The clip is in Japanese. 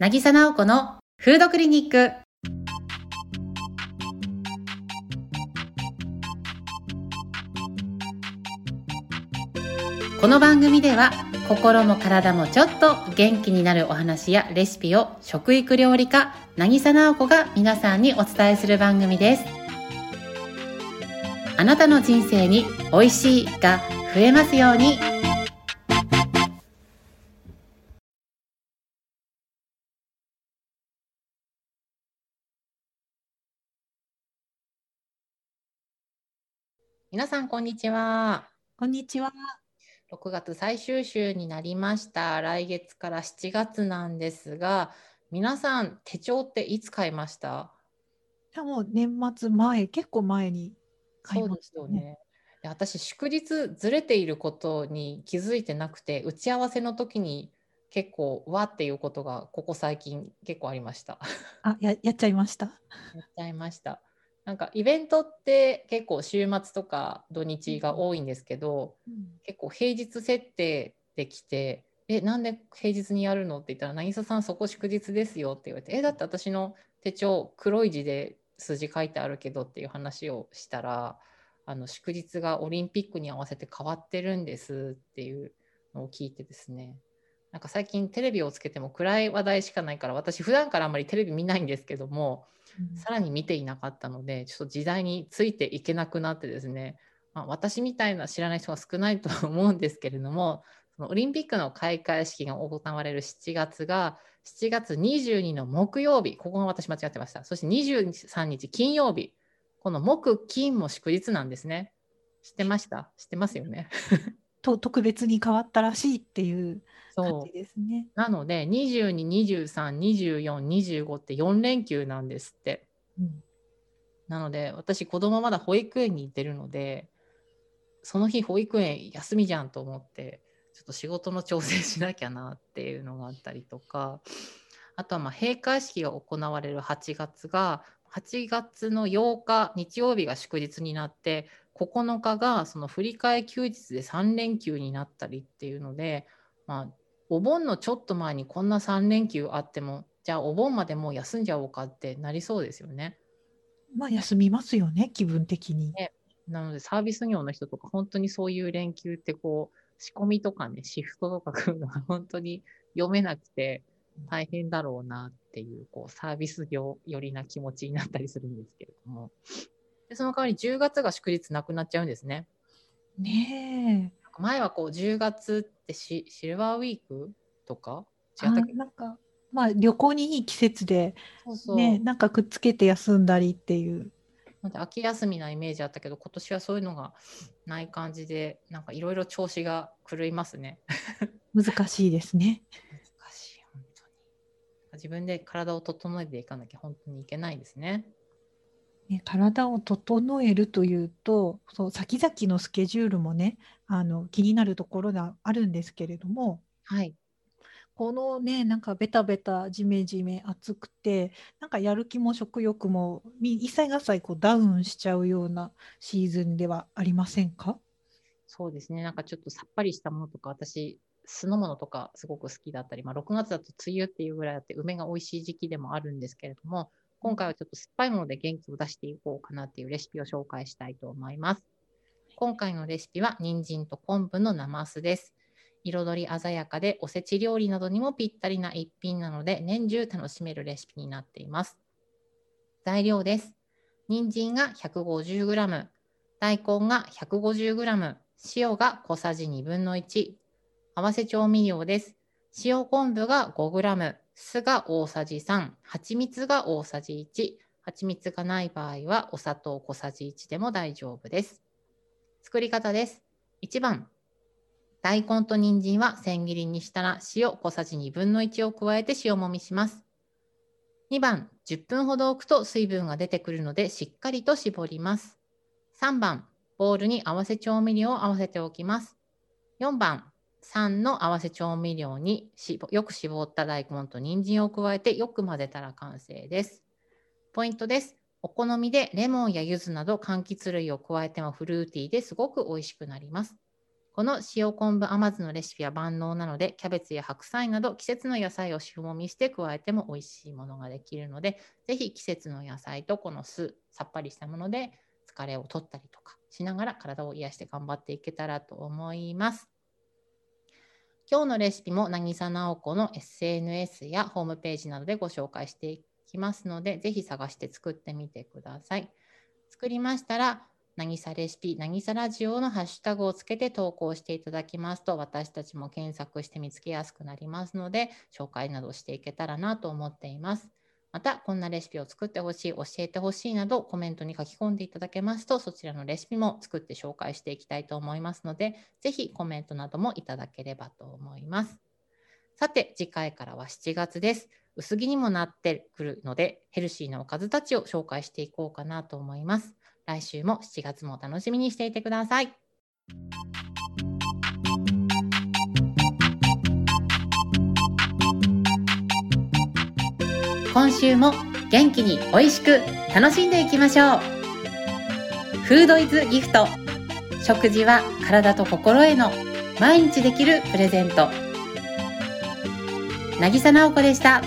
渚直子のフードクリニック。この番組では心も体もちょっと元気になるお話やレシピを食育料理家渚直子が皆さんにお伝えする番組ですあなたの人生に美味しいが増えますように皆さんこんにちはこんにちは。6月最終週になりました。来月から7月なんですが、皆さん手帳っていつ買いました？いやもう年末前、結構前に買いそうましたね。ですよね。で私、祝日ずれていることに気づいてなくて、打ち合わせの時に結構わっていうことがここ最近結構ありました。あや、やっちゃいました。やっちゃいました。なんかイベントって結構週末とか土日が多いんですけど、結構平日設定できて、え、なんで平日にやるのって言ったら、渚さんそこ祝日ですよって言われて、え、だって私の手帳黒い字で数字書いてあるけどっていう話をしたら、あの祝日がオリンピックに合わせて変わってるんですっていうのを聞いてですね、なんか最近テレビをつけても暗い話題しかないから、私普段からあんまりテレビ見ないんですけども、うんさらに見ていなかったので、ちょっと時代についていけなくなってですね、まあ、私みたいな知らない人が少ないとは思うんですけれども、そのオリンピックの開会式が行われる7月が、7月22の木曜日、ここが私間違ってました。そして23日金曜日、この木、金も祝日なんですね。知ってました？知ってますよね？と特別に変わったらしいっていう感そうじ。ですね。なので、22、23、24、25って4連休なんですって。うんなので、私、子供まだ保育園に行ってるので、その日、保育園休みじゃんと思って、ちょっと仕事の調整しなきゃなっていうのがあったりとか、あとはまあ閉会式が行われる8月が、8月の8日、日曜日が祝日になって、9日がその振り替え休日で3連休になったりっていうので、まあ、お盆のちょっと前にこんな3連休あっても、じゃあお盆までもう休んじゃおうかってなりそうですよね。まあ休みますよね、気分的に。ねなのでサービス業の人とか本当にそういう連休ってこう仕込みとかねシフトとか来るのが本当に読めなくて大変だろうなっていうこうサービス業寄りな気持ちになったりするんですけれどもでその代わり10月が祝日なくなっちゃうんですね。ねえ。前はこう10月ってシシルバーウィークとか違あったっけ？なんか、まあ旅行にいい季節で、そうそう、ね、なんかくっつけて休んだりっていう。秋休みなイメージあったけど今年はそういうのがない感じでなんかいろいろ調子が狂いますね。難しいですね。自分で体を整えていかなきゃ本当にいけないですね。ね、体を整えるというとそう先々のスケジュールもねあの気になるところがあるんですけれどもはい。このねなんかベタベタジメジメ暑くてなんかやる気も食欲もみ一切合切こうダウンしちゃうようなシーズンではありませんか？そうですね。なんかちょっとさっぱりしたものとか、私、酢の物とかすごく好きだったり、まあ、6月だと梅雨っていうぐらいあって、梅が美味しい時期でもあるんですけれども、今回はちょっと酸っぱいもので元気を出していこうかなっていうレシピを紹介したいと思います。今回のレシピは、人参と昆布のなますです。彩り鮮やかでおせち料理などにもぴったりな一品なので、年中楽しめるレシピになっています。材料です。人参が 150g、大根が 150g、塩が小さじ1分の1、合わせ調味料です。塩昆布が 5g、酢が大さじ3、蜂蜜が大さじ1、蜂蜜がない場合はお砂糖小さじ1でも大丈夫です。作り方です。1番、大根と人参は千切りにしたら塩小さじ1分の1を加えて塩もみします。2番、10分ほど置くと水分が出てくるのでしっかりと絞ります。3番、ボウルに合わせ調味料を合わせておきます。4番、3の合わせ調味料にしよく絞った大根と人参を加えてよく混ぜたら完成です。ポイントです。お好みでレモンや柚子など柑橘類を加えてもフルーティーですごく美味しくなります。この塩昆布甘酢のレシピは万能なので、キャベツや白菜など季節の野菜を塩もみして加えても美味しいものができるので、ぜひ季節の野菜とこの酢、さっぱりしたもので疲れを取ったりとかしながら体を癒して頑張っていけたらと思います。今日のレシピも渚直子の SNS やホームページなどでご紹介していきますので、ぜひ探して作ってみてください。作りましたら、渚レシピ、渚ラジオのハッシュタグをつけて投稿していただきますと、私たちも検索して見つけやすくなりますので、紹介などしていけたらなと思っています。また、こんなレシピを作ってほしい、教えてほしいなど、コメントに書き込んでいただけますと、そちらのレシピも作って紹介していきたいと思いますので、ぜひコメントなどもいただければと思います。さて、次回からは7月です。薄着にもなってくるので、ヘルシーなおかずたちを紹介していこうかなと思います。来週も7月も楽しみにしていてください。今週も元気に美味しく楽しんでいきましょう。フードイズギフト。食事は体と心への毎日できるプレゼント。渚直子でした。